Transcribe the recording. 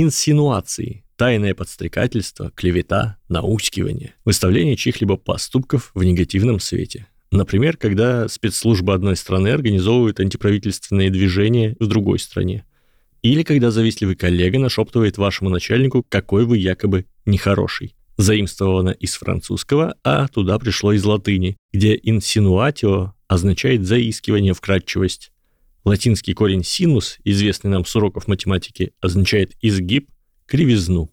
Инсинуации, тайное подстрекательство, клевета, наускивание, выставление чьих-либо поступков в негативном свете. Например, когда спецслужбы одной страны организовывают антиправительственные движения в другой стране. Или когда завистливый коллега нашептывает вашему начальнику, какой вы якобы нехороший. Заимствовано из французского, а туда пришло из латыни, где insinuatio означает заискивание, вкрадчивость. Латинский корень синус, известный нам с уроков математики, означает изгиб, кривизну.